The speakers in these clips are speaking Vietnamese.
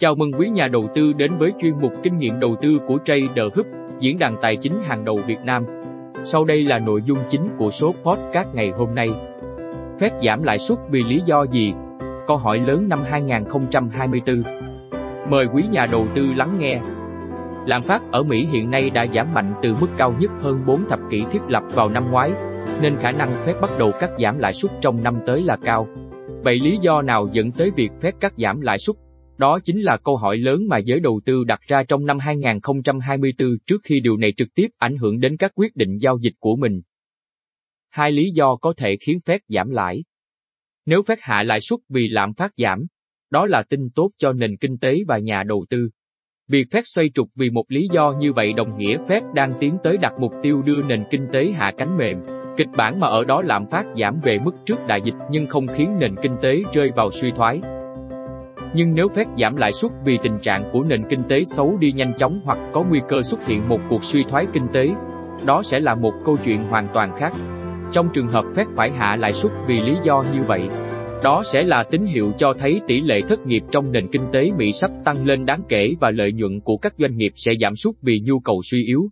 Chào mừng quý nhà đầu tư đến với chuyên mục kinh nghiệm đầu tư của Trader Hub, diễn đàn tài chính hàng đầu Việt Nam. Sau đây là nội dung chính của số podcast ngày hôm nay. Phép giảm lãi suất vì lý do gì? Câu hỏi lớn năm 2024. Mời quý nhà đầu tư lắng nghe. Lạm phát ở Mỹ hiện nay đã giảm mạnh từ mức cao nhất hơn 4 thập kỷ thiết lập vào năm ngoái, nên khả năng phép bắt đầu cắt giảm lãi suất trong năm tới là cao. Vậy lý do nào dẫn tới việc phép cắt giảm lãi suất? Đó chính là câu hỏi lớn mà giới đầu tư đặt ra trong năm 2024 trước khi điều này trực tiếp ảnh hưởng đến các quyết định giao dịch của mình. Hai lý do có thể khiến Fed giảm lãi. Nếu Fed hạ lãi suất vì lạm phát giảm, đó là tin tốt cho nền kinh tế và nhà đầu tư. Việc Fed xoay trục vì một lý do như vậy đồng nghĩa Fed đang tiến tới đặt mục tiêu đưa nền kinh tế hạ cánh mềm. Kịch bản mà ở đó lạm phát giảm về mức trước đại dịch nhưng không khiến nền kinh tế rơi vào suy thoái. Nhưng nếu phép giảm lãi suất vì tình trạng của nền kinh tế xấu đi nhanh chóng hoặc có nguy cơ xuất hiện một cuộc suy thoái kinh tế, đó sẽ là một câu chuyện hoàn toàn khác. Trong trường hợp phép phải hạ lãi suất vì lý do như vậy, đó sẽ là tín hiệu cho thấy tỷ lệ thất nghiệp trong nền kinh tế Mỹ sắp tăng lên đáng kể và lợi nhuận của các doanh nghiệp sẽ giảm sút vì nhu cầu suy yếu.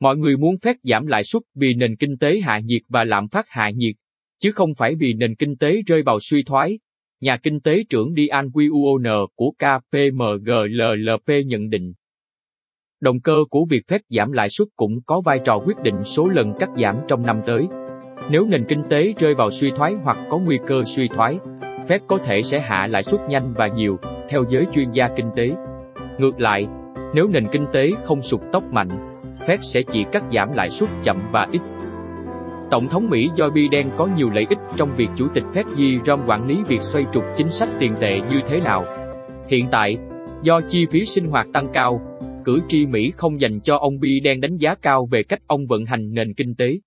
Mọi người muốn phép giảm lãi suất vì nền kinh tế hạ nhiệt và lạm phát hạ nhiệt, chứ không phải vì nền kinh tế rơi vào suy thoái, Nhà kinh tế trưởng Dian Qiuon của KPMGLLP nhận định. Động cơ của việc phép giảm lãi suất cũng có vai trò quyết định số lần cắt giảm trong năm tới. Nếu nền kinh tế rơi vào suy thoái hoặc có nguy cơ suy thoái, Fed có thể sẽ hạ lãi suất nhanh và nhiều, theo giới chuyên gia kinh tế. Ngược lại, nếu nền kinh tế không sụt tốc mạnh, Fed sẽ chỉ cắt giảm lãi suất chậm và ít. Tổng thống Mỹ Joe Biden có nhiều lợi ích trong việc Chủ tịch Fed Jerome quản lý việc xoay trục chính sách tiền tệ như thế nào. Hiện tại, do chi phí sinh hoạt tăng cao, cử tri Mỹ không dành cho ông Biden đánh giá cao về cách ông vận hành nền kinh tế,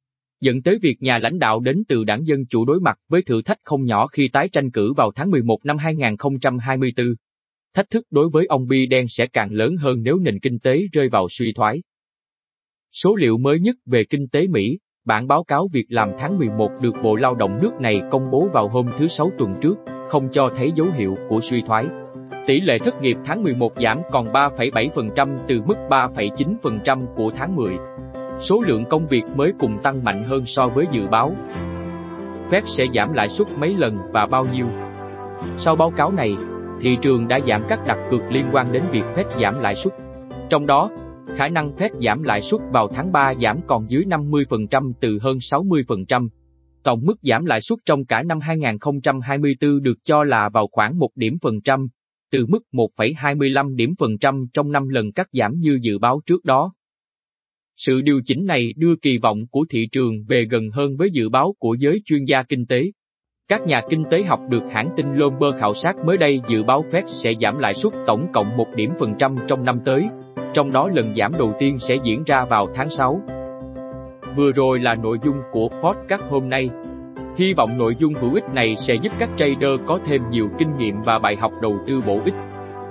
dẫn tới việc nhà lãnh đạo đến từ đảng Dân Chủ đối mặt với thử thách không nhỏ khi tái tranh cử vào tháng 11 năm 2024. Thách thức đối với ông Biden sẽ càng lớn hơn nếu nền kinh tế rơi vào suy thoái. Số liệu mới nhất về kinh tế Mỹ, Bản báo cáo việc làm tháng 11 được Bộ Lao động nước này công bố vào hôm thứ Sáu tuần trước, không cho thấy dấu hiệu của suy thoái. Tỷ lệ thất nghiệp tháng 11 giảm còn 3,7% từ mức 3,9% của tháng 10. Số lượng công việc mới cùng tăng mạnh hơn so với dự báo. Fed sẽ giảm lãi suất mấy lần và bao nhiêu? Sau báo cáo này, thị trường đã giảm các đặt cược liên quan đến việc Fed giảm lãi suất. Trong đó, khả năng Fed giảm lãi suất vào tháng 3 giảm còn dưới 50% từ hơn 60%. Tổng mức giảm lãi suất trong cả năm 2024 được cho là vào khoảng 1 điểm phần trăm, từ mức 1,25 điểm phần trăm trong năm lần cắt giảm như dự báo trước đó. Sự điều chỉnh này đưa kỳ vọng của thị trường về gần hơn với dự báo của giới chuyên gia kinh tế. Các nhà kinh tế học được hãng tin Bloomberg khảo sát mới đây dự báo Fed sẽ giảm lãi suất tổng cộng 1 điểm phần trăm trong năm tới, trong đó lần giảm đầu tiên sẽ diễn ra vào tháng 6. Vừa rồi là nội dung của podcast hôm nay. Hy vọng nội dung hữu ích này sẽ giúp các trader có thêm nhiều kinh nghiệm và bài học đầu tư bổ ích.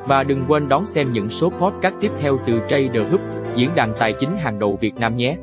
Và đừng quên đón xem những số podcast tiếp theo từ Trader Hub, diễn đàn tài chính hàng đầu Việt Nam nhé.